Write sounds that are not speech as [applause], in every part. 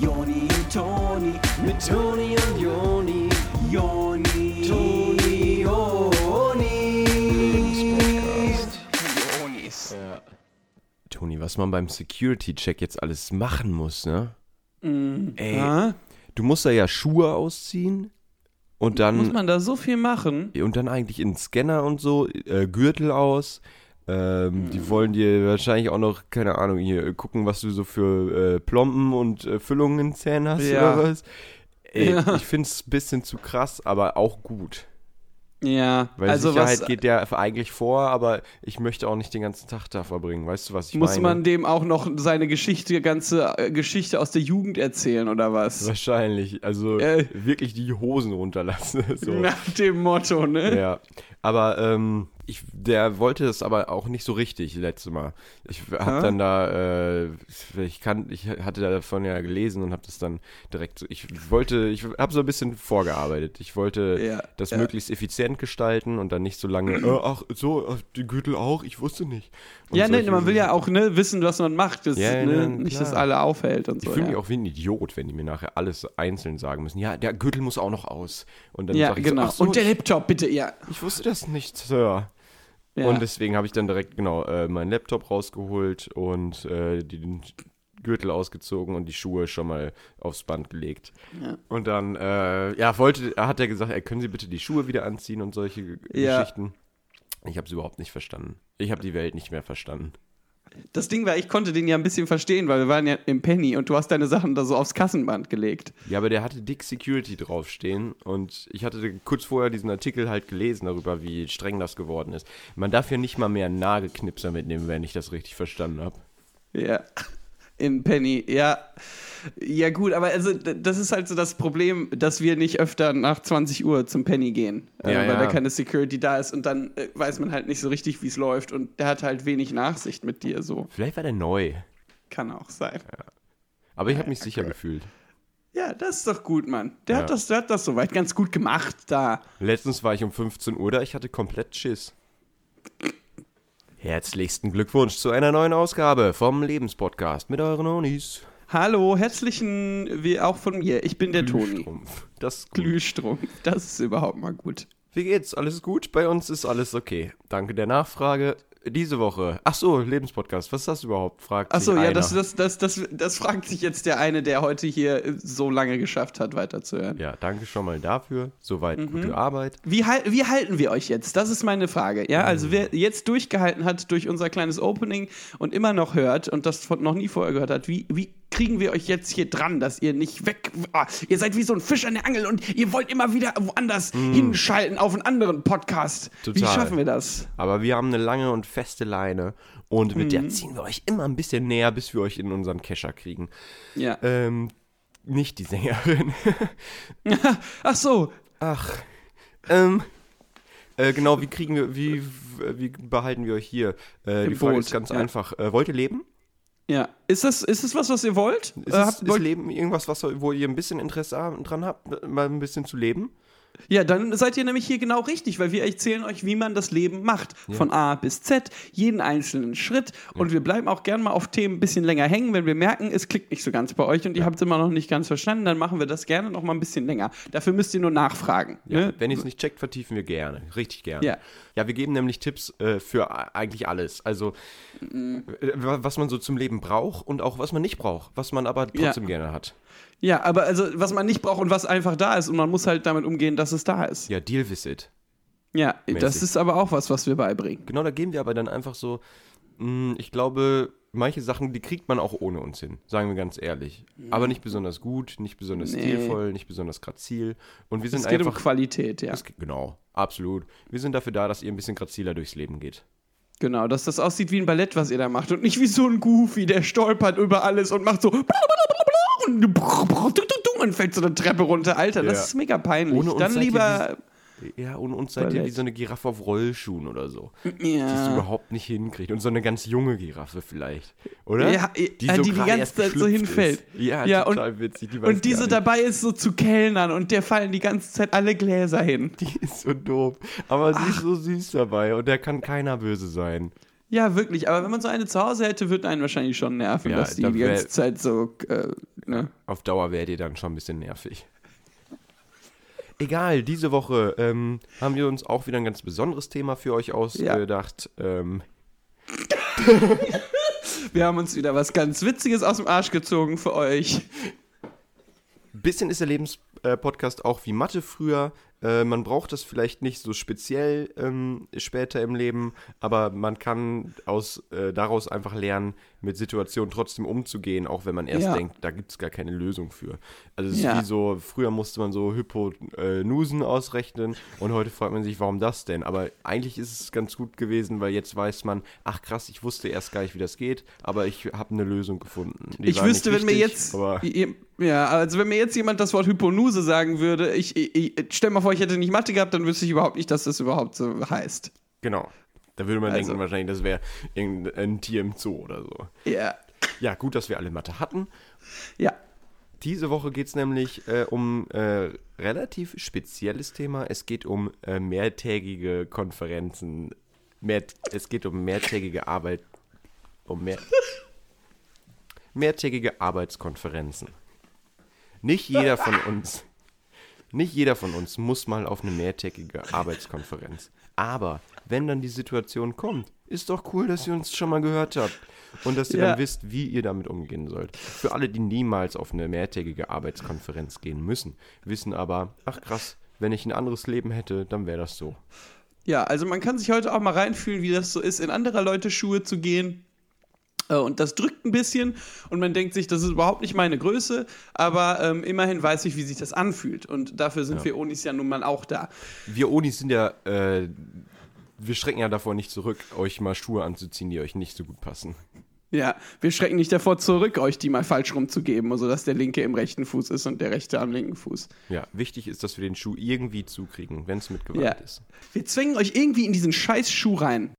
Joni und Toni, mit Toni und Joni, Joni, Toni, Joni. Jonis. Toni, was man beim Security-Check jetzt alles machen muss, ne? Ey, Ja? du musst da ja Schuhe ausziehen und dann Muss man da so viel machen? und dann eigentlich in den Scanner und so, äh, Gürtel aus. Ähm, Mhm. Die wollen dir wahrscheinlich auch noch, keine Ahnung, hier gucken, was du so für äh, Plomben und äh, Füllungen in Zähnen hast Ja. oder was. Ey, Ja. ich find's ein bisschen zu krass, aber auch gut. Ja, Weil also Sicherheit was geht ja eigentlich vor, aber ich möchte auch nicht den ganzen Tag da verbringen. Weißt du, was ich muss meine? man dem auch noch seine Geschichte, ganze äh, Geschichte aus der Jugend erzählen oder was? Wahrscheinlich. Also Äh. wirklich die Hosen runterlassen. [laughs] so. Nach dem Motto, ne? Ja. Aber ähm, ich, der wollte es aber auch nicht so richtig letztes Mal. Ich Ah. habe dann da, äh, ich kann, ich hatte davon ja gelesen und habe das dann direkt. so- Ich wollte, ich habe so ein bisschen vorgearbeitet. Ich wollte Ja, das ja. möglichst effizient gestalten und dann nicht so lange. äh, ach so, die Gürtel auch. Ich wusste nicht. Und Ja, ne, solche- man will ja auch ne, wissen, was man macht, das, Ja, ne, nicht, dass alle aufhält und Ich so. fühle ja. mich auch wie ein Idiot, wenn die mir nachher alles einzeln sagen müssen. Ja, der Gürtel muss auch noch aus. Und dann ja, sag ich genau. so, ach so, und der ich, Laptop, bitte, ja. ich wusste das nicht, Sir. Ja. Und deswegen habe ich dann direkt, genau, äh, meinen Laptop rausgeholt und äh, den Gürtel ausgezogen und die Schuhe schon mal aufs Band gelegt. Ja. Und dann, äh, ja, wollte, hat er gesagt, ey, können Sie bitte die Schuhe wieder anziehen und solche Ja. Geschichten. Ich habe es überhaupt nicht verstanden. Ich habe die Welt nicht mehr verstanden. Das Ding war, ich konnte den ja ein bisschen verstehen, weil wir waren ja im Penny und du hast deine Sachen da so aufs Kassenband gelegt. Ja, aber der hatte Dick Security draufstehen und ich hatte kurz vorher diesen Artikel halt gelesen darüber, wie streng das geworden ist. Man darf ja nicht mal mehr einen Nagelknipser mitnehmen, wenn ich das richtig verstanden habe. Ja. In Penny, ja. Ja, gut, aber also das ist halt so das Problem, dass wir nicht öfter nach 20 Uhr zum Penny gehen, äh, Ja, weil ja. da keine Security da ist und dann äh, weiß man halt nicht so richtig, wie es läuft und der hat halt wenig Nachsicht mit dir, so. Vielleicht war der neu, Kann auch sein. aber ich habe mich sicher gefühlt. Ja, das ist doch gut, Mann. Der, Ja. hat, das, der hat das soweit ganz gut gemacht da. Letztens war ich um 15 Uhr da, ich hatte komplett Schiss. Herzlichsten Glückwunsch zu einer neuen Ausgabe vom Lebenspodcast mit euren Onis. Hallo, herzlichen, wie auch von mir. Ich bin der Toni. Glühstrumpf. Das ist gut. Glühstrumpf. Das ist überhaupt mal gut. Wie geht's? Alles gut? Bei uns ist alles okay. Danke der Nachfrage. Diese Woche. Ach so, Lebenspodcast. Was ist das überhaupt? Fragt Achso, sich ja, das, das, das, das, das fragt sich jetzt der eine, der heute hier so lange geschafft hat, weiterzuhören. Ja, danke schon mal dafür. Soweit Mhm. gute Arbeit. Wie, hal- wie halten wir euch jetzt? Das ist meine Frage. Ja, also wer jetzt durchgehalten hat durch unser kleines Opening und immer noch hört und das noch nie vorher gehört hat, wie, wie kriegen wir euch jetzt hier dran, dass ihr nicht weg. Ah, ihr seid wie so ein Fisch an der Angel und ihr wollt immer wieder woanders hinschalten auf einen anderen Podcast. Wie Total. schaffen wir das? Aber wir haben eine lange und feste Leine. Und mit Mhm. der ziehen wir euch immer ein bisschen näher, bis wir euch in unseren Kescher kriegen. Ja. Ähm, nicht die Sängerin. [laughs] Ach so. Ach. Ähm. Äh, genau, wie kriegen wir, wie, wie behalten wir euch hier? Äh, die Frage Boot, ist ganz ja. einfach. Äh, wollt ihr leben? Ja. Ist das, ist das was, was ihr wollt? Ist, Äh, es, habt- ist wollt- Leben irgendwas, was, wo ihr ein bisschen Interesse dran habt, mal ein bisschen zu leben? Ja, dann seid ihr nämlich hier genau richtig, weil wir erzählen euch, wie man das Leben macht. Von A bis Z, jeden einzelnen Schritt. Und wir bleiben auch gern mal auf Themen ein bisschen länger hängen, wenn wir merken, es klickt nicht so ganz bei euch und ihr habt es immer noch nicht ganz verstanden, dann machen wir das gerne noch mal ein bisschen länger. Dafür müsst ihr nur nachfragen. Ja, ne? Wenn ihr es nicht checkt, vertiefen wir gerne. Richtig gerne. Ja. Ja, wir geben nämlich Tipps äh, für eigentlich alles. Also, Mhm. wa- was man so zum Leben braucht und auch was man nicht braucht, was man aber trotzdem gerne hat. ja, aber also, was man nicht braucht und was einfach da ist und man muss halt damit umgehen, dass es da ist. Ja, Deal with it. Ja, das Mäßig. ist aber auch was, was wir beibringen. Genau, da gehen wir aber dann einfach so, mh, ich glaube, manche Sachen, die kriegt man auch ohne uns hin, sagen wir ganz ehrlich. Aber nicht besonders gut, nicht besonders Nee. stilvoll, nicht besonders grazil. Und wir sind Es geht um einfach. Qualität, ja. es genau, absolut. Wir sind dafür da, dass ihr ein bisschen graziler durchs Leben geht. Genau, dass das aussieht wie ein Ballett, was ihr da macht und nicht wie so ein Goofy, der stolpert über alles und macht so und fällt so eine Treppe runter. Alter, das Ja. ist mega peinlich. Ohne uns Dann seid ihr lieber. Ja, und uns seid ihr wie so eine Giraffe auf Rollschuhen oder so. Die es Ja. überhaupt nicht hinkriegt. Und so eine ganz junge Giraffe vielleicht. Oder? Ja, äh, die, so die die ganze Zeit so hinfällt. Ist. Ja, Ja, total und- witzig. Die Und diese nicht. dabei ist so zu Kellnern und der fallen die ganze Zeit alle Gläser hin. [laughs] Die ist so doof. Aber sie ist so süß dabei und der kann keiner böse sein. Ja, wirklich. Aber wenn man so eine zu Hause hätte, würde einen wahrscheinlich schon nerven, Ja, dass die da die ganze Zeit so äh, Ne? Auf Dauer werdet ihr dann schon ein bisschen nervig. Egal, diese Woche ähm, haben wir uns auch wieder ein ganz besonderes Thema für euch ausgedacht. Ähm, [laughs] Wir haben uns wieder was ganz Witziges aus dem Arsch gezogen für euch. bisschen ist der Lebenspodcast auch wie Mathe früher. Äh, man braucht das vielleicht nicht so speziell ähm, später im Leben, aber man kann aus, äh, daraus einfach lernen, mit Situationen trotzdem umzugehen, auch wenn man erst Ja. denkt, da gibt es gar keine Lösung für. Also es ist Ja. wie so, früher musste man so Hyponusen ausrechnen und heute fragt man sich, warum das denn? Aber eigentlich ist es ganz gut gewesen, weil jetzt weiß man, ach krass, ich wusste erst gar nicht, wie das geht, aber ich habe eine Lösung gefunden. Die Ich wüsste, nicht wenn mir richtig, jetzt. Ja, also wenn mir jetzt jemand das Wort Hyponuse sagen würde, ich, ich, ich stell mal vor, ich hätte nicht Mathe gehabt, dann wüsste ich überhaupt nicht, dass das überhaupt so heißt. Genau. Da würde man Also- denken wahrscheinlich, das wäre irgendein Tier im Zoo oder so. Ja. Ja, gut, dass wir alle Mathe hatten. Ja. Diese Woche geht es nämlich äh, um äh, relativ spezielles Thema. Es geht um äh, mehrtägige Konferenzen. Mehr, es geht um mehrtägige Arbeit. Um mehr, mehrtägige Arbeitskonferenzen. Nicht jeder von uns. Nicht jeder von uns muss mal auf eine mehrtägige Arbeitskonferenz. Aber wenn dann die Situation kommt, ist doch cool, dass ihr uns schon mal gehört habt und dass ihr Ja. dann wisst, wie ihr damit umgehen sollt. Für alle, die niemals auf eine mehrtägige Arbeitskonferenz gehen müssen, wissen aber, ach krass, wenn ich ein anderes Leben hätte, dann wäre das so. Ja, also man kann sich heute auch mal reinfühlen, wie das so ist, in anderer Leute Schuhe zu gehen. Äh, Und das drückt ein bisschen und man denkt sich, das ist überhaupt nicht meine Größe, aber ähm, immerhin weiß ich, wie sich das anfühlt. Und dafür sind Ja. wir Onis ja nun mal auch da. Wir Onis sind ja, äh, wir schrecken ja davor nicht zurück, euch mal Schuhe anzuziehen, die euch nicht so gut passen. Ja, wir schrecken nicht davor zurück, euch die mal falsch rumzugeben, sodass der linke im rechten Fuß ist und der rechte am linken Fuß. Ja, wichtig ist, dass wir den Schuh irgendwie zukriegen, wenn es mit Gewalt Ja. ist. Wir zwängen euch irgendwie in diesen scheiß Schuh rein.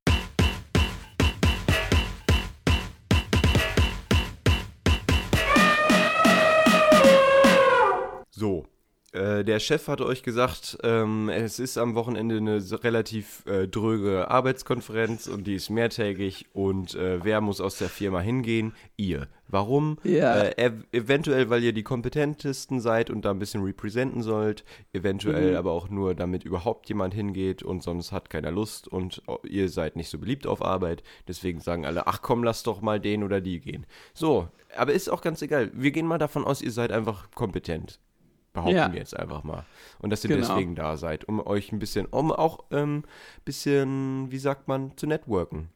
Äh, der Chef hatte euch gesagt, ähm, es ist am Wochenende eine relativ äh, dröge Arbeitskonferenz und die ist mehrtägig und äh, wer muss aus der Firma hingehen? Ihr. Warum? Ja. Äh, ev eventuell, weil ihr die kompetentesten seid und da ein bisschen representen sollt, eventuell Mhm. aber auch nur, damit überhaupt jemand hingeht und sonst hat keiner Lust und oh, ihr seid nicht so beliebt auf Arbeit. Deswegen sagen alle, ach komm, lass doch mal den oder die gehen. So, aber ist auch ganz egal. Wir gehen mal davon aus, ihr seid einfach kompetent behaupten Ja. wir jetzt einfach mal. Und dass ihr Genau. deswegen da seid, um euch ein bisschen, um auch ein ähm, bisschen, wie sagt man, zu networken.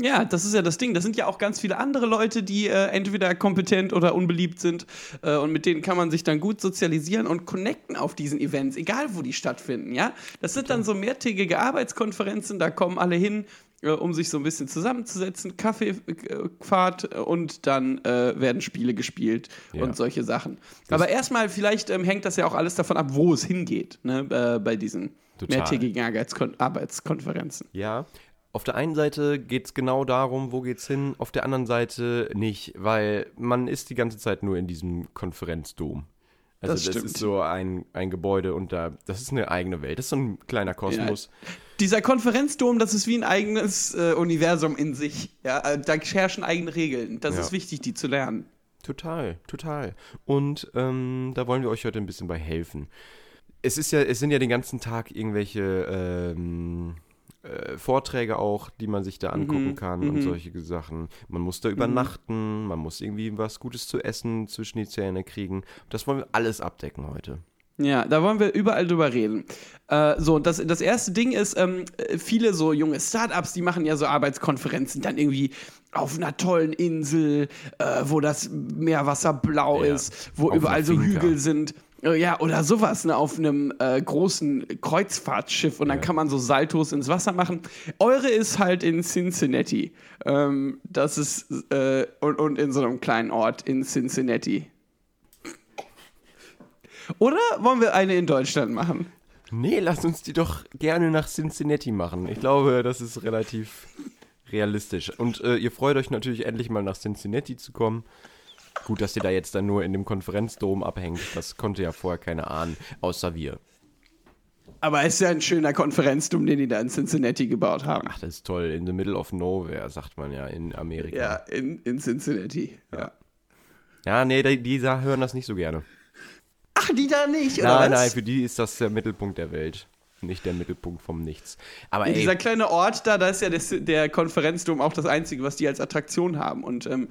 Ja, das ist ja das Ding. Das sind ja auch ganz viele andere Leute, die äh, entweder kompetent oder unbeliebt sind. Äh, und mit denen kann man sich dann gut sozialisieren und connecten auf diesen Events, egal wo die stattfinden. Ja, das sind dann so mehrtägige Arbeitskonferenzen. Da kommen alle hin, um sich so ein bisschen zusammenzusetzen, Kaffeefahrt äh, und dann äh, werden Spiele gespielt Ja. und solche Sachen. Aber erstmal, vielleicht ähm, hängt das ja auch alles davon ab, wo es hingeht, ne, äh, bei diesen Total. mehrtägigen Arbeitskon Arbeitskonferenzen. Ja. Auf der einen Seite geht es genau darum, wo geht's hin, auf der anderen Seite nicht, weil man ist die ganze Zeit nur in diesem Konferenzdom. Also Das das, ist so ein, ein Gebäude und da, das ist eine eigene Welt. Das ist so ein kleiner Kosmos. Dieser Konferenzdom, das ist wie ein eigenes äh, Universum in sich. Ja, äh, da herrschen eigene Regeln. Das Ja. ist wichtig, die zu lernen. Total, total. Und ähm, da wollen wir euch heute ein bisschen bei helfen. Es ist ja, es sind ja den ganzen Tag irgendwelche ähm, äh, Vorträge auch, die man sich da angucken kann und solche Sachen. Man muss da übernachten, man muss irgendwie was Gutes zu essen zwischen die Zähne kriegen. Das wollen wir alles abdecken heute. Ja, da wollen wir überall drüber reden. Äh, so, das, das erste Ding ist, ähm, äh, viele so junge Startups, die machen ja so Arbeitskonferenzen dann irgendwie auf einer tollen Insel, äh, wo das Meerwasser blau Ja, ist, wo überall so Finca. Hügel sind. Äh, Ja, oder sowas, ne, auf einem äh, großen Kreuzfahrtschiff und dann Ja. kann man so Saltos ins Wasser machen. Eure ist halt in Cincinnati. Ähm, das ist, äh, und, und in so einem kleinen Ort in Cincinnati. Oder wollen wir eine in Deutschland machen? Nee, lass uns die doch gerne nach Cincinnati machen. Ich glaube, das ist relativ realistisch. Und äh, ihr freut euch natürlich endlich mal nach Cincinnati zu kommen. Gut, dass ihr da jetzt dann nur in dem Konferenzdom abhängt. Das konnte ja vorher keiner ahnen, außer wir. Aber es ist ja ein schöner Konferenzdom, den die da in Cincinnati gebaut haben. Ach, das ist toll. In the middle of nowhere, sagt man ja in Amerika. Ja, in, in Cincinnati. Ja. Ja, nee, die, die hören das nicht so gerne. Ach, die da nicht, oder Nein, was? nein, für die ist das der Mittelpunkt der Welt. Nicht der Mittelpunkt vom Nichts. Aber ey, dieser kleine Ort da, da ist ja das, der Konferenzdom auch das Einzige, was die als Attraktion haben. Und ähm,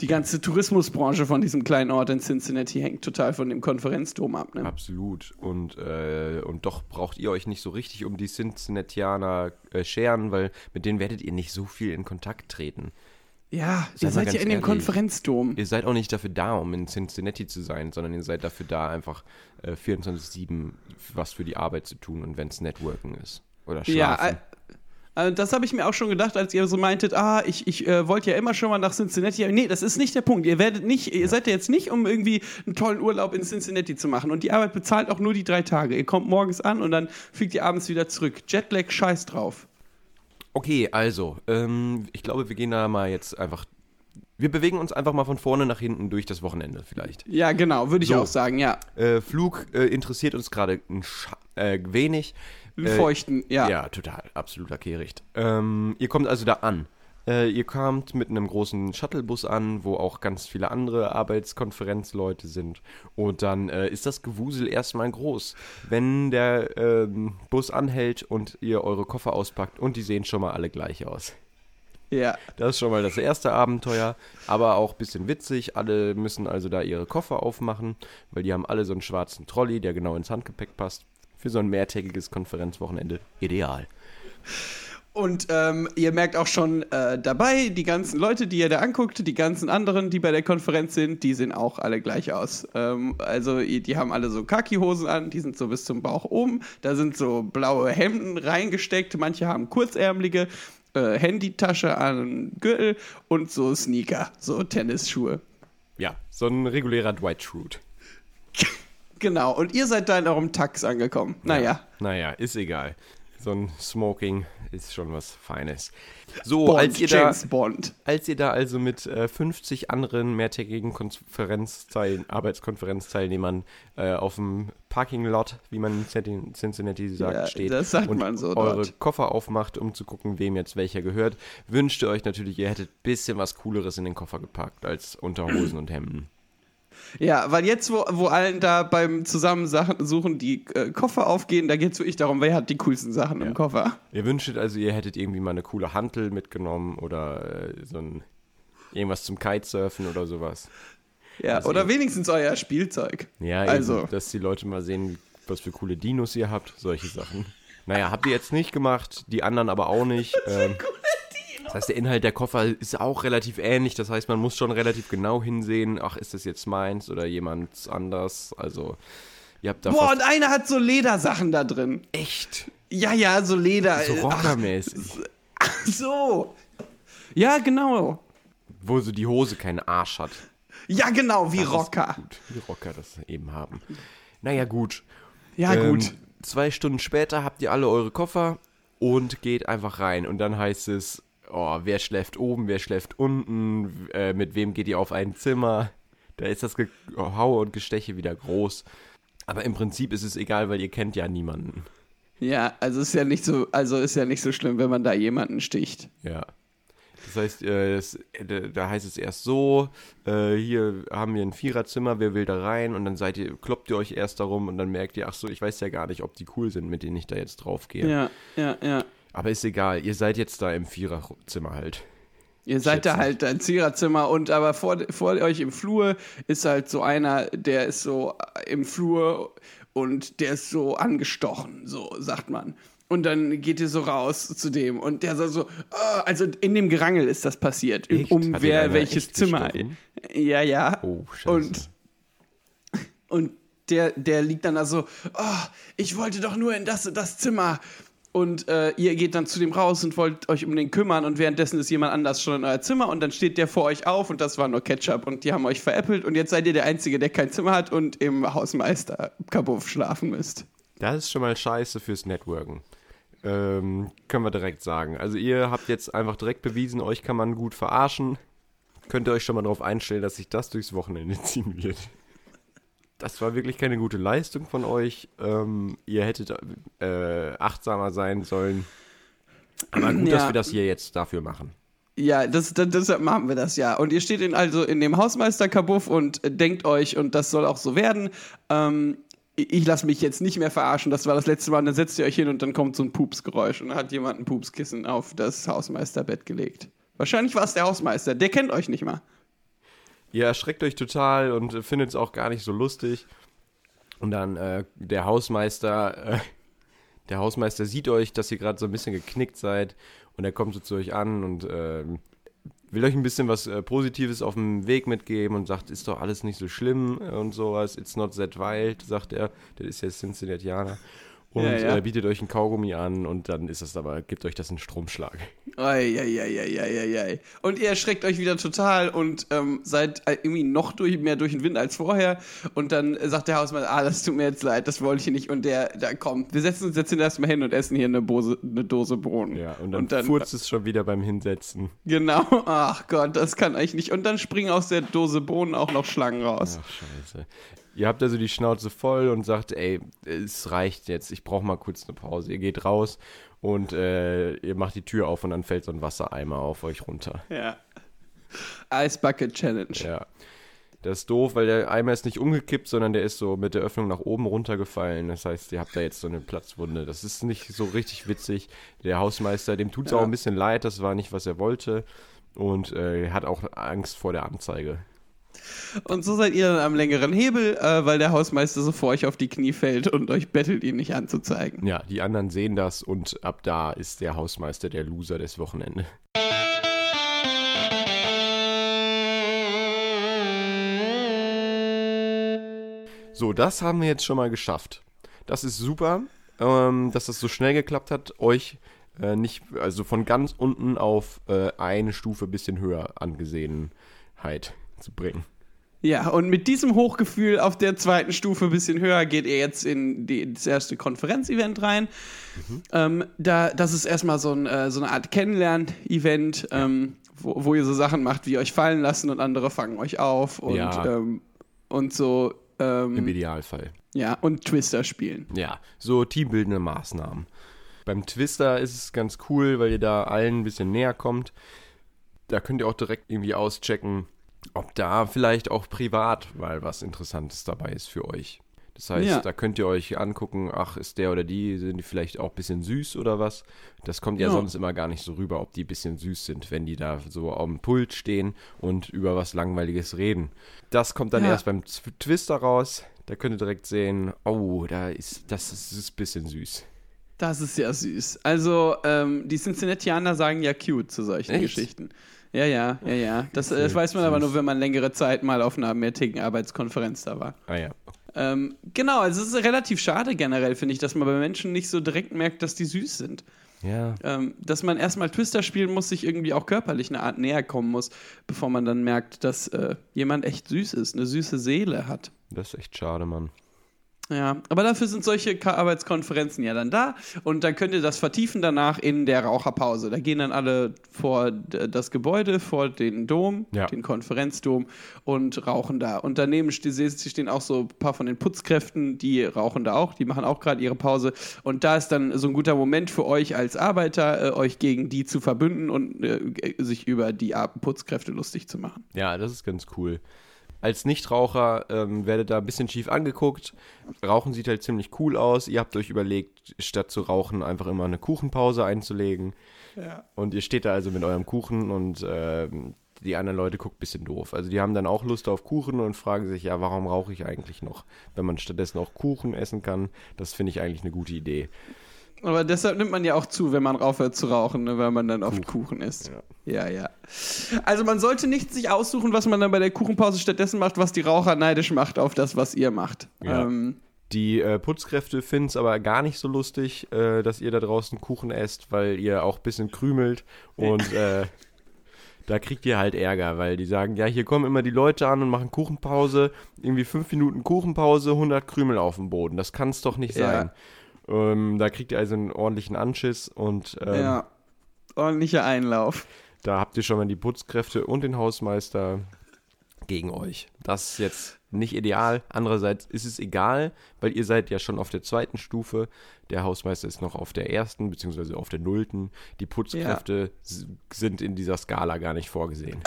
die ganze Tourismusbranche von diesem kleinen Ort in Cincinnati hängt total von dem Konferenzdom ab. Ne? Absolut. Und, äh, und doch braucht ihr euch nicht so richtig um die Cincinnatianer äh, scheren, weil mit denen werdet ihr nicht so viel in Kontakt treten. Ja, Seid ihr seid ja in dem ehrlich. Konferenzdom. Ihr seid auch nicht dafür da, um in Cincinnati zu sein, sondern ihr seid dafür da, einfach äh, 24-7 was für die Arbeit zu tun und wenn es Networken ist. Oder Ja, schlafen. äh, äh, das habe ich mir auch schon gedacht, als ihr so meintet, ah, ich, ich äh, wollte ja immer schon mal nach Cincinnati. Nee, das ist nicht der Punkt. Ihr werdet nicht, ihr seid ja jetzt nicht, um irgendwie einen tollen Urlaub in Cincinnati zu machen. Und die Arbeit bezahlt auch nur die drei Tage. Ihr kommt morgens an und dann fliegt ihr abends wieder zurück. Jetlag, scheiß drauf. Okay, also, ähm, ich glaube, wir gehen da mal jetzt einfach. Wir bewegen uns einfach mal von vorne nach hinten durch das Wochenende vielleicht. Ja, genau, würde ich So. auch sagen, ja. Äh, Flug äh, interessiert uns gerade ein Scha- äh, wenig. Äh, feuchten, ja. Ja, total, absoluter Kehricht. Ähm, ihr kommt also da an. Äh, ihr kamt mit einem großen Shuttlebus an, wo auch ganz viele andere Arbeitskonferenzleute sind. Und dann äh, ist das Gewusel erstmal groß. Wenn der ähm, Bus anhält und ihr eure Koffer auspackt und die sehen schon mal alle gleich aus. ja. Das ist schon mal das erste Abenteuer, aber auch ein bisschen witzig. Alle müssen also da ihre Koffer aufmachen, weil die haben alle so einen schwarzen Trolley, der genau ins Handgepäck passt. Für so ein mehrtägiges Konferenzwochenende ideal. Und ähm, ihr merkt auch schon äh, dabei, die ganzen Leute, die ihr da anguckt, die ganzen anderen, die bei der Konferenz sind, die sehen auch alle gleich aus. Ähm, also die haben alle so Khaki-Hosen an, die sind so bis zum Bauch oben. Da sind so blaue Hemden reingesteckt. Manche haben kurzärmelige, äh, Handytasche an Gürtel und so Sneaker, so Tennisschuhe. Ja, so ein regulärer Dwight Schrute. [laughs] Genau, und ihr seid da in eurem Tax angekommen. Naja. Naja, ist egal. So ein Smoking ist schon was Feines. So, Bond, als, ihr da, James Bond. als ihr da also mit äh, 50 anderen mehrtägigen Konferenzteil Arbeitskonferenzteilnehmern äh, auf dem Parking-Lot, wie man in Cincinnati- sagt, Ja, steht sagt und man so eure dort. Koffer aufmacht, um zu gucken, wem jetzt welcher gehört, wünscht ihr euch natürlich, ihr hättet ein bisschen was Cooleres in den Koffer gepackt als Unterhosen und Hemden. Ja, weil jetzt, wo, wo allen da beim Zusammensuchen die äh, Koffer aufgehen, da geht es wirklich darum, wer hat die coolsten Sachen im Koffer. Ihr wünschtet also, ihr hättet irgendwie mal eine coole Hantel mitgenommen oder äh, so ein irgendwas zum Kitesurfen oder sowas. Ja, Also oder ihr- wenigstens euer Spielzeug. Ja, Also. eben, dass die Leute mal sehen, was für coole Dinos ihr habt, solche Sachen. Naja, habt ihr jetzt nicht gemacht, die anderen aber auch nicht. [laughs] Ähm, das heißt, der Inhalt der Koffer ist auch relativ ähnlich. Das heißt, man muss schon relativ genau hinsehen, ach, ist das jetzt meins oder jemand anders? Also, ihr habt da Boah, und einer hat so Ledersachen da drin. echt Ja, ja, so Leder. so äh, rockermäßig, Ach so. Ja, genau. wo so die Hose keinen Arsch hat. Ja, genau, wie Das Rocker. Gut, wie Rocker das eben haben. Naja, gut. Ja, Ähm, gut. Zwei Stunden später habt ihr alle eure Koffer und geht einfach rein. Und dann heißt es, oh, wer schläft oben, wer schläft unten, äh, mit wem geht ihr auf ein Zimmer. Da ist das Gehaue und Gesteche wieder groß. Aber im Prinzip ist es egal, weil ihr kennt ja niemanden. Ja, also ist ja nicht so, also ist ja nicht so schlimm, wenn man da jemanden sticht. Ja. Das heißt, äh, es, äh, da heißt es erst so, äh, hier haben wir ein Viererzimmer, wer will da rein? Und dann seid ihr, kloppt ihr euch erst darum und dann merkt ihr, ach so, ich weiß ja gar nicht, ob die cool sind, mit denen ich da jetzt drauf gehe. Ja, ja, ja. Aber ist egal, ihr seid jetzt da im Viererzimmer halt. Ihr seid da halt ein Ziererzimmer und aber vor, vor euch im Flur ist halt so einer, der ist so im Flur und der ist so angestochen, so sagt man. Und dann geht ihr so raus zu dem und der sagt so, "Ah", also in dem Gerangel ist das passiert, Echt? um Hat wer welches Zimmer. gestochen? Ja, ja. Oh, scheiße. Und, und der, der liegt dann da so, oh, ich wollte doch nur in das, das Zimmer. Und äh, ihr geht dann zu dem raus und wollt euch um den kümmern und währenddessen ist jemand anders schon in euer Zimmer und dann steht der vor euch auf und das war nur Ketchup und die haben euch veräppelt und jetzt seid ihr der Einzige, der kein Zimmer hat und im Hausmeister Kabuff schlafen müsst. Das ist schon mal scheiße fürs Networken. Ähm, können wir direkt sagen. Also ihr habt jetzt einfach direkt bewiesen, euch kann man gut verarschen. Könnt ihr euch schon mal darauf einstellen, dass sich das durchs Wochenende [laughs] ziehen wird. Das war wirklich keine gute Leistung von euch. Ähm, ihr hättet äh, achtsamer sein sollen. Aber gut, dass Ja. wir das hier jetzt dafür machen. Ja, das, das, deshalb machen wir das ja. Und ihr steht in, also in dem Hausmeister-Kabuff und äh, denkt euch, und das soll auch so werden, ähm, ich, ich lasse mich jetzt nicht mehr verarschen, das war das letzte Mal, und dann setzt ihr euch hin und dann kommt so ein Pupsgeräusch und dann hat jemand ein Pupskissen auf das Hausmeisterbett gelegt. Wahrscheinlich war es der Hausmeister, der kennt euch nicht mal. Ihr erschreckt euch total und äh, findet es auch gar nicht so lustig. Und dann äh, der Hausmeister, äh, [laughs] der Hausmeister sieht euch, dass ihr gerade so ein bisschen geknickt seid und er kommt so zu euch an und äh, will euch ein bisschen was äh, Positives auf dem Weg mitgeben und sagt, ist doch alles nicht so schlimm und sowas. It's not that wild, sagt er. Der ist ja Cincinnatianer. Und Ja, ja. Äh, bietet euch ein Kaugummi an und dann ist das aber, gibt euch das einen Stromschlag. Eieieiei. Und ihr erschreckt euch wieder total und ähm, seid äh, irgendwie noch durch, mehr durch den Wind als vorher. Und dann sagt der Hausmeister, ah, das tut mir jetzt leid, das wollte ich nicht. Und der, da kommt, wir setzen uns jetzt erstmal hin und essen hier eine, Bose, eine Dose Bohnen. Ja, und dann, furzt es schon wieder beim Hinsetzen. Genau, ach Gott, das kann eigentlich nicht. Und dann springen aus der Dose Bohnen auch noch Schlangen raus. Ach, scheiße. Ihr habt also die Schnauze voll und sagt, ey, es reicht jetzt, ich brauche mal kurz eine Pause. Ihr geht raus und äh, ihr macht die Tür auf und dann fällt so ein Wassereimer auf euch runter. Ja. Ice Bucket Challenge. Ja. Das ist doof, weil der Eimer ist nicht umgekippt, sondern der ist so mit der Öffnung nach oben runtergefallen. Das heißt, ihr habt da jetzt so eine Platzwunde. Das ist nicht so richtig witzig. Der Hausmeister, dem tut es Ja. auch ein bisschen leid, das war nicht, was er wollte. Und äh, er hat auch Angst vor der Anzeige. Und so seid ihr dann am längeren Hebel, äh, weil der Hausmeister so vor euch auf die Knie fällt und euch bettelt, ihn nicht anzuzeigen. Ja, die anderen sehen das und ab da ist der Hausmeister der Loser des Wochenende. So, das haben wir jetzt schon mal geschafft. Das ist super, ähm, dass das so schnell geklappt hat, euch äh, nicht, also von ganz unten auf äh, eine Stufe bisschen höher Angesehenheit zu bringen. Ja, und mit diesem Hochgefühl auf der zweiten Stufe ein bisschen höher geht ihr jetzt in die, das erste Konferenzevent rein. Ähm, da, das ist erstmal so, ein, äh, so eine Art Kennenlern-Event, ähm, wo, wo ihr so Sachen macht, wie euch fallen lassen und andere fangen euch auf und, Ja. ähm, und so. Im Ähm, Idealfall. ja, und Twister spielen. Ja, so teambildende Maßnahmen. Beim Twister ist es ganz cool, weil ihr da allen ein bisschen näher kommt. Da könnt ihr auch direkt irgendwie auschecken, ob da vielleicht auch privat mal was Interessantes dabei ist für euch. Das heißt, Ja. da könnt ihr euch angucken, ach, ist der oder die, sind die vielleicht auch ein bisschen süß oder was? Das kommt ja, Ja. sonst immer gar nicht so rüber, ob die ein bisschen süß sind, wenn die da so am Pult stehen und über was Langweiliges reden. Das kommt dann Ja. erst beim Twister raus. Da könnt ihr direkt sehen, oh, da ist, das ist, ist ein bisschen süß. Das ist ja süß. Also, ähm, die Cincinnatianer sagen ja cute zu solchen Echt? Geschichten. Ja, ja, ja, ja. Das, äh, das weiß man aber nur, wenn man längere Zeit mal auf einer mehrtägigen Arbeitskonferenz da war. Ah ja. Ähm, genau, also es ist relativ schade generell, finde ich, dass man bei Menschen nicht so direkt merkt, dass die süß sind. Ja. Ähm, dass man erstmal Twister spielen muss, sich irgendwie auch körperlich eine Art näher kommen muss, bevor man dann merkt, dass äh, jemand echt süß ist, eine süße Seele hat. Das ist echt schade, Mann. Ja, aber dafür sind solche Arbeitskonferenzen ja dann da und dann könnt ihr das vertiefen danach in der Raucherpause. Da gehen dann alle vor das Gebäude, vor den Dom, Ja. den Konferenzdom und rauchen da. Und daneben stehen auch so ein paar von den Putzkräften, die rauchen da auch, die machen auch gerade ihre Pause. Und da ist dann so ein guter Moment für euch als Arbeiter, äh, euch gegen die zu verbünden und äh, sich über die Putzkräfte lustig zu machen. Ja, das ist ganz cool. Als Nichtraucher ähm, werdet da ein bisschen schief angeguckt. Rauchen sieht halt ziemlich cool aus. Ihr habt euch überlegt, statt zu rauchen, einfach immer eine Kuchenpause einzulegen. Ja. Und ihr steht da also mit eurem Kuchen und ähm, die anderen Leute gucken ein bisschen doof. Also die haben dann auch Lust auf Kuchen und fragen sich, ja, warum rauche ich eigentlich noch? Wenn man stattdessen auch Kuchen essen kann, das finde ich eigentlich eine gute Idee. Aber deshalb nimmt man ja auch zu, wenn man aufhört zu rauchen, ne, weil man dann oft Kuchen isst. Ja. ja, Also man sollte nicht sich aussuchen, was man dann bei der Kuchenpause stattdessen macht, was die Raucher neidisch macht auf das, was ihr macht. Ja. Ähm, Die äh, Putzkräfte finden es aber gar nicht so lustig, äh, dass ihr da draußen Kuchen esst, weil ihr auch ein bisschen krümelt und äh, da kriegt ihr halt Ärger, weil die sagen, ja, hier kommen immer die Leute an und machen Kuchenpause, irgendwie fünf Minuten Kuchenpause, 100 Krümel auf dem Boden. Das kann es doch nicht Ja. sein. Ähm, da kriegt ihr also einen ordentlichen Anschiss und ähm, ja. Ordentlicher Einlauf. da habt ihr schon mal die Putzkräfte und den Hausmeister gegen euch. Das ist jetzt nicht ideal. Andererseits ist es egal, weil ihr seid ja schon auf der zweiten Stufe. Der Hausmeister ist noch auf der ersten, beziehungsweise auf der nullten. Die Putzkräfte s- sind in dieser Skala gar nicht vorgesehen.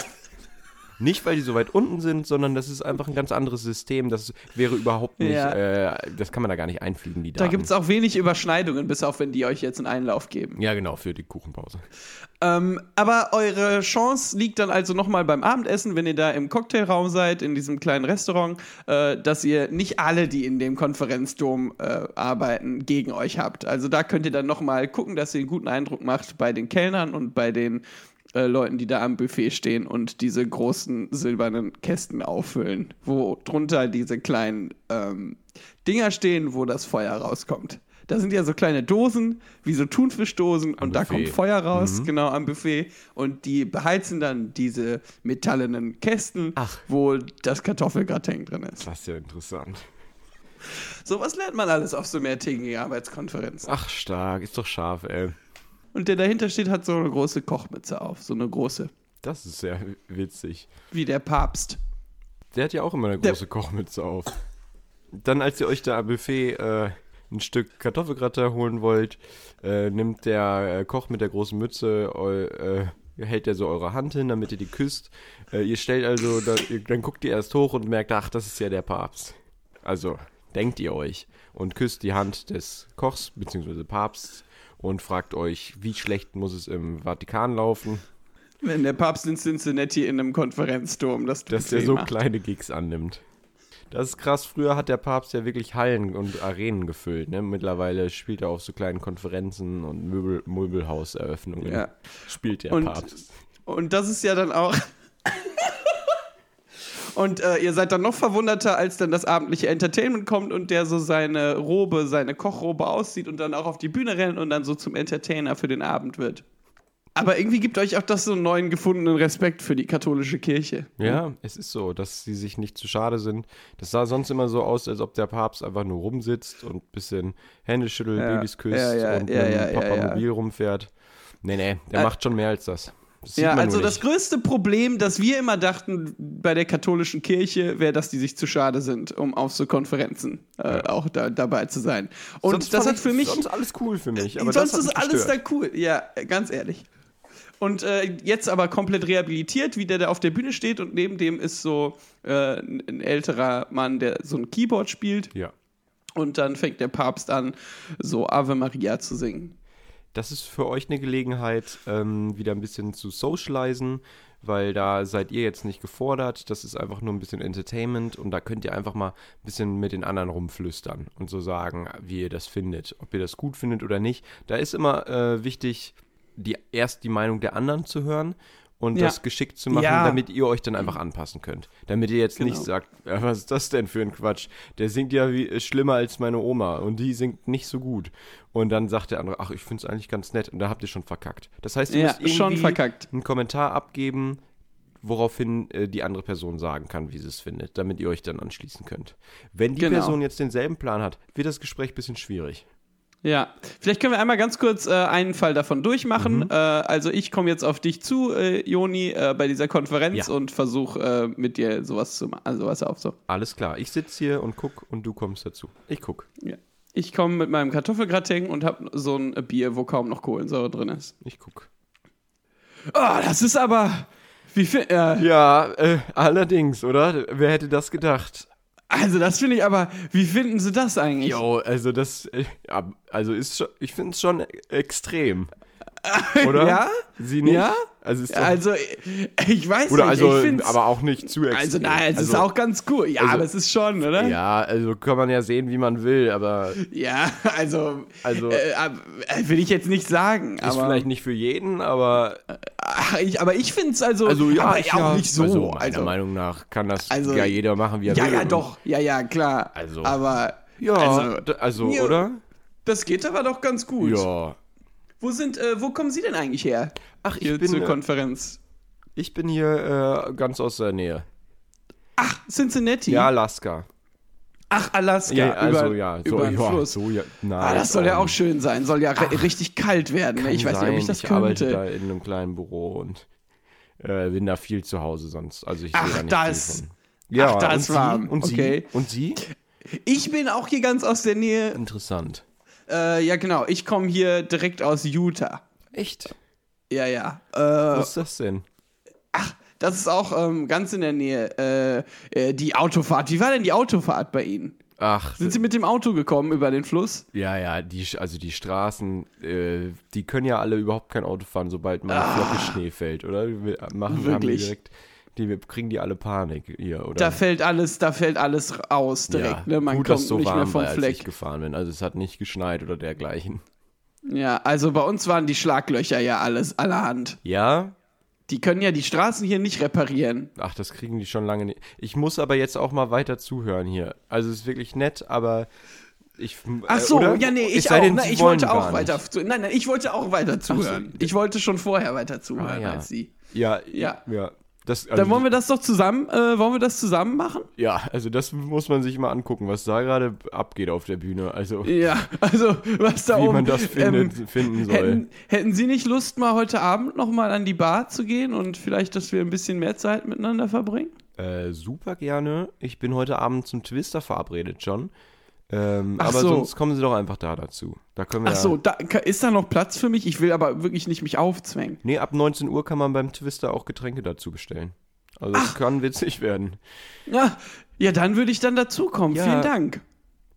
Nicht, weil die so weit unten sind, sondern das ist einfach ein ganz anderes System. Das wäre überhaupt nicht, Ja. äh, das kann man da gar nicht einfliegen, die Da Daten. gibt es auch wenig Überschneidungen, bis auf wenn die euch jetzt einen Einlauf geben. ja, genau, für die Kuchenpause. Ähm, aber eure Chance liegt dann also nochmal beim Abendessen, wenn ihr da im Cocktailraum seid, in diesem kleinen Restaurant, äh, dass ihr nicht alle, die in dem Konferenzdom äh, arbeiten, gegen euch habt. Also da könnt ihr dann nochmal gucken, dass ihr einen guten Eindruck macht bei den Kellnern und bei den äh, Leuten, die da am Buffet stehen und diese großen silbernen Kästen auffüllen, wo drunter diese kleinen ähm, Dinger stehen, wo das Feuer rauskommt. Da sind ja so kleine Dosen, wie so Thunfischdosen, und da Buffet. kommt Feuer raus, genau am Buffet. Und die beheizen dann diese metallenen Kästen, Ach. wo das Kartoffelgratin drin ist. Das ist ja interessant. So was lernt man alles auf so mehrtägigen Arbeitskonferenzen. Ach, stark, ist doch scharf, ey. Und der dahinter steht, hat so eine große Kochmütze auf, so eine große, Das ist sehr witzig. wie der Papst. Der hat ja auch immer eine Der- große Kochmütze auf. Dann, als ihr euch da am Buffet äh, ein Stück Kartoffelgratin holen wollt, äh, nimmt der äh, Koch mit der großen Mütze, eu, äh, hält er so eure Hand hin, damit ihr die küsst. Äh, ihr stellt also, da, ihr, dann guckt ihr erst hoch und merkt, ach, das ist ja der Papst. Also, denkt ihr euch und küsst die Hand des Kochs bzw. Papsts und fragt euch, wie schlecht muss es im Vatikan laufen, Wenn der Papst in Cincinnati in einem Konferenzdom das dass der so kleine Gigs annimmt. Das ist krass. Früher hat der Papst ja wirklich Hallen und Arenen gefüllt. Ne? Mittlerweile spielt er auf so kleinen Konferenzen und Möbel Möbelhauseröffnungen. Ja. Spielt der Und- Papst. Und das ist ja dann auch. [laughs] Und äh, ihr seid dann noch verwunderter, als dann das abendliche Entertainment kommt und der so seine Robe, seine Kochrobe aussieht und dann auch auf die Bühne rennt und dann so zum Entertainer für den Abend wird. Aber irgendwie gibt euch auch das so einen neuen gefundenen Respekt für die katholische Kirche. Ja, es ist so, dass sie sich nicht zu schade sind. Das sah sonst immer so aus, als ob der Papst einfach nur rumsitzt und ein bisschen Hände schüttelt, Ja. Babys küsst Ja, ja, und mit dem ja, Papa ja. mobil rumfährt. Nee, nee, der Äh, macht schon mehr als das. Das sieht Ja, also das größte Problem, das wir immer dachten bei der katholischen Kirche, wäre, dass die sich zu schade sind, um auf so Konferenzen äh, auch da, dabei zu sein. Und Sonst das hat für ich- mich Sonst alles cool für mich. Aber Sonst das ist alles da cool. Ja, ganz ehrlich. Und äh, jetzt aber komplett rehabilitiert, wie der da auf der Bühne steht und neben dem ist so äh, ein ein älterer Mann, der so ein Keyboard spielt Ja. und dann fängt der Papst an, so Ave Maria zu singen. Das ist für euch eine Gelegenheit, ähm, wieder ein bisschen zu socialisen, weil da seid ihr jetzt nicht gefordert. Das ist einfach nur ein bisschen Entertainment und da könnt ihr einfach mal ein bisschen mit den anderen rumflüstern und so sagen, wie ihr das findet, ob ihr das gut findet oder nicht. Da ist immer äh, wichtig, die, erst die Meinung der anderen zu hören und Ja. das geschickt zu machen, Ja. damit ihr euch dann einfach anpassen könnt. Damit ihr jetzt nicht Genau. sagt, ja, was ist das denn für ein Quatsch? Der singt ja wie, schlimmer als meine Oma und die singt nicht so gut. Und dann sagt der andere, ach, ich finde es eigentlich ganz nett. Und da habt ihr schon verkackt. Das heißt, ihr Ja, müsst irgendwie schon verkackt. einen Kommentar abgeben, woraufhin äh, die andere Person sagen kann, wie sie es findet, damit ihr euch dann anschließen könnt. Wenn die Genau. Person jetzt denselben Plan hat, wird das Gespräch ein bisschen schwierig. Ja, vielleicht können wir einmal ganz kurz äh, einen Fall davon durchmachen. Mhm. Äh, also ich komme jetzt auf dich zu, äh, Joni, äh, bei dieser Konferenz Ja. und versuche äh, mit dir sowas zu machen. Also was auf so. Alles klar, ich sitze hier und guck und du kommst dazu. Ich guck. Ja. Ich komme mit meinem Kartoffelgratin und habe so ein Bier, wo kaum noch Kohlensäure drin ist. Ich guck. Oh, das ist aber. Wie fi- äh, Ja, allerdings, oder? Wer hätte das gedacht? Also, das finde ich aber. Wie finden Sie das eigentlich? Jo, also das, äh, also ist ich finde es schon extrem. [laughs] Oder? Ja? Sie nicht? Ja? Also ist Also, ich weiß oder nicht. also, ich aber auch nicht zu extrem. Also, nein, es ist Also, auch ganz cool. Ja, also- aber es ist schon, oder? Ja, also kann man ja sehen, wie man will, aber Ja, [laughs] also. Also- Äh, ab- äh, will ich jetzt nicht sagen. ist Aber, vielleicht nicht für jeden, aber ich, aber ich finde es also. also ja, aber ich, auch ja, nicht so. Also meiner also, Meinung nach kann das Also- ja jeder machen, wie er ja, will. ja, Und- doch. Ja, ja, klar. Also- Aber. Ja, Also, also, ja. oder? das geht aber doch ganz gut. Ja. Wo sind, äh, wo kommen Sie denn eigentlich her? Ach, ich Hier bin, zur äh, Konferenz. ich bin hier äh, ganz aus der Nähe. Ach, Cincinnati. Ja, Alaska. Ach, Alaska. Ja, also über, ja, so, über den ja, Fluss. so ja, nein, Ah, das soll ja ähm, auch schön sein. Soll ja ri- richtig kalt werden. Ne? Ich weiß nicht, ob sein, ich das ich arbeite könnte. da in einem kleinen Büro und äh, bin da viel zu Hause sonst. Also ich Ach, da nicht das-. Ja, ach, da und ist Sie? warm. Und Sie? Okay. Und Sie? Ich bin auch hier ganz aus der Nähe. Interessant. Äh, ja, genau. Ich komme hier direkt aus Utah. Echt? Ja, ja. Was Äh, ist das denn? das ist auch ähm, ganz in der Nähe. Äh, äh, die Autofahrt. Wie war denn die Autofahrt bei Ihnen? Ach, Sind Sie mit dem Auto gekommen über den Fluss? ja, ja, die, also die Straßen, äh, die können ja alle überhaupt kein Auto fahren, sobald mal Ah. Flocke Schnee fällt, oder? Wir machen haben die Wirklich? direkt, die, wir kriegen die alle Panik hier, oder? Da fällt alles, da fällt alles aus direkt. ja, ne? Man gut, kommt dass so nicht warm mehr vom war, als ich Fleck. gefahren bin. Also es hat nicht geschneit oder dergleichen. Ja, also bei uns waren die Schlaglöcher ja alles allerhand. Ja? Die können ja die Straßen hier nicht reparieren. Ach, das kriegen die schon lange nicht. Ich muss aber jetzt auch mal weiter zuhören hier. Also es ist wirklich nett, aber ich. Ach äh, so, oder? ja, nee, ich auch. denn, Na, Sie ich wollte auch weiter zu, Nein, nein, ich wollte auch weiter zuhören. ich wollte schon vorher weiter zuhören Ah, ja. als Sie. Ja, Ja. ja. Das, also, Dann wollen wir das doch zusammen, äh, wollen wir das zusammen machen? ja, also das muss man sich mal angucken, was da gerade abgeht auf der Bühne. Also Ja, also was da wie oben. man das ähm, findet, finden soll. Hätten, hätten Sie nicht Lust, mal heute Abend nochmal an die Bar zu gehen und vielleicht, dass wir ein bisschen mehr Zeit miteinander verbringen? Äh, super gerne. Ich bin heute Abend zum Twister verabredet, John. Ähm, aber so. sonst kommen Sie doch einfach da dazu. Da können wir Ach so, da, ist da noch Platz für mich? Ich will aber wirklich nicht mich aufzwängen. Nee, ab 19 Uhr kann man beim Twister auch Getränke dazu bestellen. Also es kann witzig werden. Ja, ja dann würde ich dann dazukommen. Ja. Vielen Dank.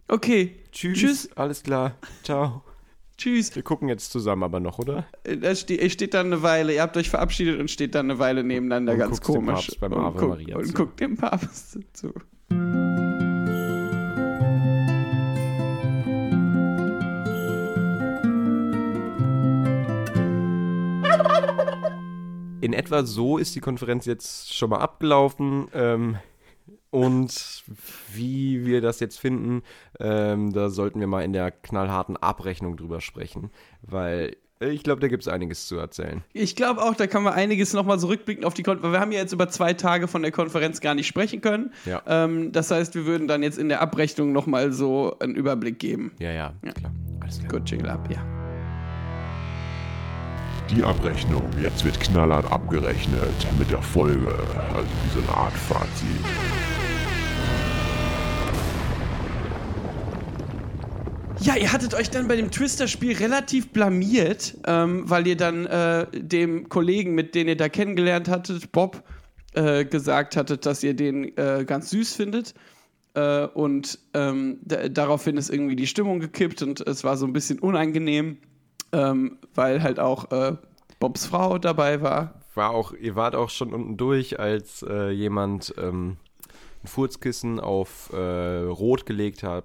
Okay. Tschüss. Tschüss. Alles klar. Ciao. Tschüss. Wir gucken jetzt zusammen aber noch, oder? Äh, Da steht dann eine Weile, ihr habt euch verabschiedet und steht dann eine Weile nebeneinander, Und ganz guckst dem komisch. Papst beim und Ave guck- Maria und guckt dem Papst zu. In etwa so ist die Konferenz jetzt schon mal abgelaufen. Ähm, und wie wir das jetzt finden, ähm, da sollten wir mal in der knallharten Abrechnung drüber sprechen. Weil ich glaube, da gibt es einiges zu erzählen. Ich glaube auch, da kann man einiges nochmal zurückblicken auf die Konferenz. Wir haben ja jetzt über zwei Tage von der Konferenz gar nicht sprechen können. Ja. Ähm, das heißt, wir würden dann jetzt in der Abrechnung nochmal so einen Überblick geben. Ja, ja, klar. Alles klar. Gut, Jingle ab, ja. Die Abrechnung. Jetzt wird knallhart abgerechnet mit der Folge. Also wie so eine Art Fazit. Ja, ihr hattet euch dann bei dem Twister-Spiel relativ blamiert, ähm, weil ihr dann äh, dem Kollegen, mit dem ihr da kennengelernt hattet, Bob, äh, gesagt hattet, dass ihr den äh, ganz süß findet. Äh, und ähm, da- daraufhin ist irgendwie die Stimmung gekippt und es war so ein bisschen unangenehm, ähm, weil halt auch äh, Bobs Frau dabei war. War auch, ihr wart auch schon unten durch, als äh, jemand ähm, ein Furzkissen auf äh, Rot gelegt hat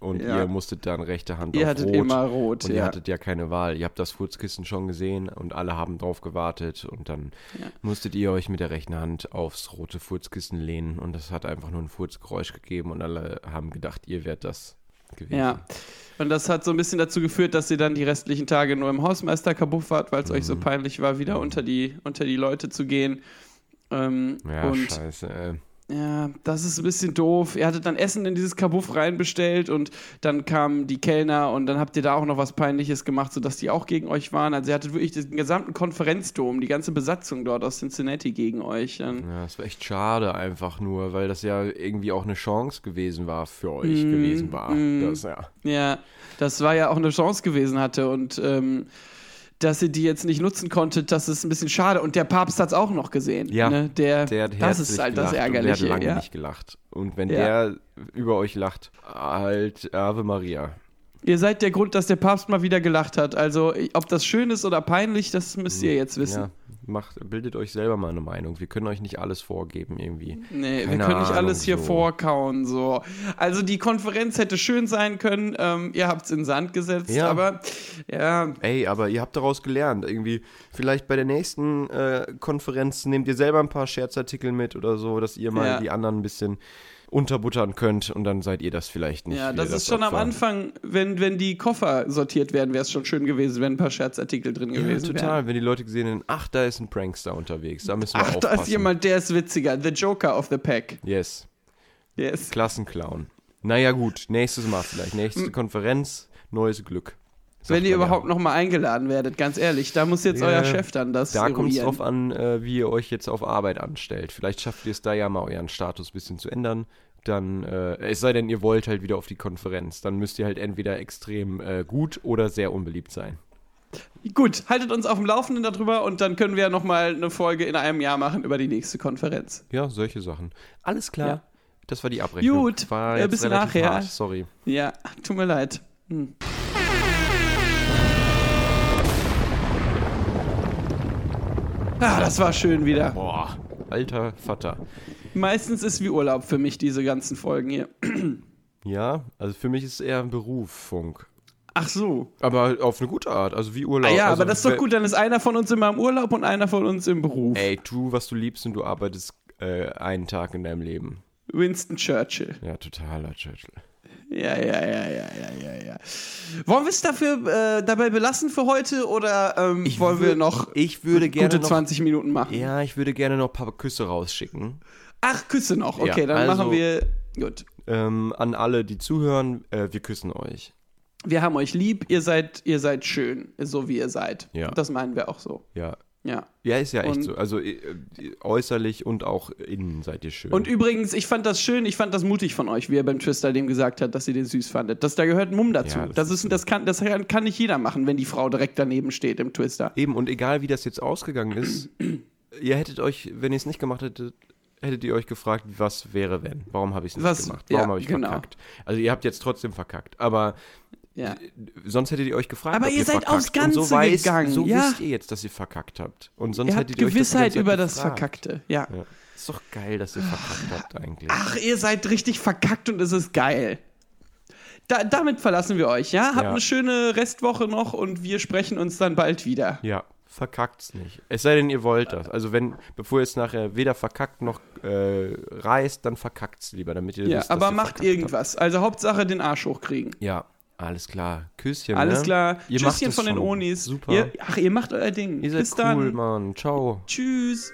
und Ja. ihr musstet dann rechte Hand Ihr auf hattet Rot. immer rot, und ihr ja. hattet ja keine Wahl. Ihr habt das Furzkissen schon gesehen und alle haben drauf gewartet und dann Ja. musstet ihr euch mit der rechten Hand aufs rote Furzkissen lehnen und das hat einfach nur ein Furzgeräusch gegeben und alle haben gedacht, ihr wärt das gewesen. Ja. Und das hat so ein bisschen dazu geführt, dass ihr dann die restlichen Tage nur im Hausmeister kabuff wart, weil es euch Mhm. so peinlich war, wieder unter die, unter die Leute zu gehen. Ähm, Ja, und scheiße. Äh. Ja, das ist ein bisschen doof. Ihr hattet dann Essen in dieses Kabuff reinbestellt und dann kamen die Kellner und dann habt ihr da auch noch was Peinliches gemacht, sodass die auch gegen euch waren. Also ihr hattet wirklich den gesamten Konferenzdom, die ganze Besatzung dort aus Cincinnati gegen euch. Ja, es war echt schade einfach nur, weil das ja irgendwie auch eine Chance gewesen war für euch Mm, gewesen war. mm. Das, ja. Ja, das war ja auch eine Chance gewesen hatte und ähm, dass ihr die jetzt nicht nutzen konntet, das ist ein bisschen schade. Und der Papst hat es auch noch gesehen. Ja, ne? der, Der hat das ist halt das Ärgerliche. Der hat lange ja. nicht gelacht. Und wenn Ja. der über euch lacht, halt Ave Maria. Ihr seid der Grund, dass der Papst mal wieder gelacht hat. Also, ob das schön ist oder peinlich, das müsst ihr jetzt wissen. Ja, macht, bildet euch selber mal eine Meinung. Wir können euch nicht alles vorgeben irgendwie. Nee, wir Keine können nicht Ahnung, alles hier so. vorkauen. So. Also die Konferenz hätte schön sein können. Ähm, ihr habt es in Sand gesetzt, Ja. aber ja, Ey, aber ihr habt daraus gelernt. Irgendwie, vielleicht bei der nächsten äh, Konferenz nehmt ihr selber ein paar Scherzartikel mit oder so, dass ihr mal Ja. die anderen ein bisschen unterbuttern könnt und dann seid ihr das vielleicht nicht. ja, das ist schon am Opfer. Anfang, wenn, wenn die Koffer sortiert werden, wäre es schon schön gewesen, wenn ein paar Scherzartikel drin Ja, gewesen wären. total. Wenn die Leute gesehen hätten, ach, da ist ein Prankster unterwegs, da müssen wir Ach, aufpassen. da ist jemand, der ist witziger. The Joker of the Pack. Yes, Yes. Klassenclown. Naja gut, nächstes Mal vielleicht. Nächste Konferenz, neues Glück. Wenn ihr ja. überhaupt noch mal eingeladen werdet, ganz ehrlich. Da muss jetzt Ja, euer Chef dann das Da kommt es drauf an, äh, wie ihr euch jetzt auf Arbeit anstellt. Vielleicht schafft ihr es da ja mal euren Status ein bisschen zu ändern. Dann, äh, es sei denn, ihr wollt halt wieder auf die Konferenz. Dann müsst ihr halt entweder extrem äh, gut oder sehr unbeliebt sein. Gut, haltet uns auf dem Laufenden darüber und dann können wir ja noch mal eine Folge in einem Jahr machen über die nächste Konferenz. Ja, solche Sachen. Alles klar. Ja. Das war die Abrechnung. Gut, war äh, jetzt bis nachher. Hart. Sorry. Ja, tut mir leid. Hm. Ah, das war schön wieder. Boah, alter Vater. Meistens ist wie Urlaub für mich diese ganzen Folgen hier. [clears throat] Ja, also für mich ist es eher ein Beruf, Funk. Ach so. Aber auf eine gute Art, also wie Urlaub. Ah ja, also, aber das ist doch gut, dann ist einer von uns immer im Urlaub und einer von uns im Beruf. Ey, tu, was du liebst und du arbeitest äh, einen Tag in deinem Leben. Winston Churchill. Ja, totaler Churchill. Ja, ja, ja, ja, ja, ja, ja. Wollen wir es dafür äh, dabei belassen für heute oder ähm, wollen wir noch Ich würde gerne gute noch, 20 Minuten machen? Ja, ich würde gerne noch ein paar Küsse rausschicken. Ach, Küsse noch. Okay, Ja, dann also- machen wir. Gut. Ähm, an alle, die zuhören, äh, wir küssen euch. Wir haben euch lieb, ihr seid, ihr seid schön, so wie ihr seid. Ja. Das meinen wir auch so. Ja. Ja. Ja, ist ja echt Und- so. Also äh, äußerlich und auch innen seid ihr schön. Und übrigens, ich fand das schön, ich fand das mutig von euch, wie ihr beim Twister dem gesagt hat, dass ihr den süß fandet. Das, da gehört Mumm dazu. Ja, das, das ist, das, kann, das kann kann nicht jeder machen, wenn die Frau direkt daneben steht im Twister. Eben, und egal wie das jetzt ausgegangen ist, ihr hättet euch, wenn ihr es nicht gemacht hättet, hättet ihr euch gefragt, was wäre wenn? Warum habe ich es nicht Was- gemacht? Warum ja, habe ich genau. verkackt? Also ihr habt jetzt trotzdem verkackt, aber Ja. sonst hättet ihr euch gefragt, Aber ob ihr seid verkackt. aufs Ganze so weiß, gegangen, So ja. wisst ihr jetzt, dass ihr verkackt habt. Und sonst Ihr habt hättet ihr euch Gewissheit ganze Zeit über das gefragt. Verkackte. Ja. Ja. Ist doch geil, dass ihr verkackt habt eigentlich. Ach, ihr seid richtig verkackt und es ist geil. Da, damit verlassen wir euch, ja? Habt Ja. eine schöne Restwoche noch und wir sprechen uns dann bald wieder. Ja, verkackt's nicht. Es sei denn, ihr wollt das. Also wenn, bevor ihr es nachher weder verkackt noch äh, reißt, dann verkackt's lieber, damit ihr Ja, wisst, aber ihr macht irgendwas. Also Hauptsache den Arsch hochkriegen. Habt. Ja, alles klar. Küsschen, Alles ne? klar. Ihr Tschüsschen von den schon. Onis. Super. Ihr, ach, ihr macht euer Ding. Ihr seid Bis cool, dann. Mann. Ciao. Tschüss.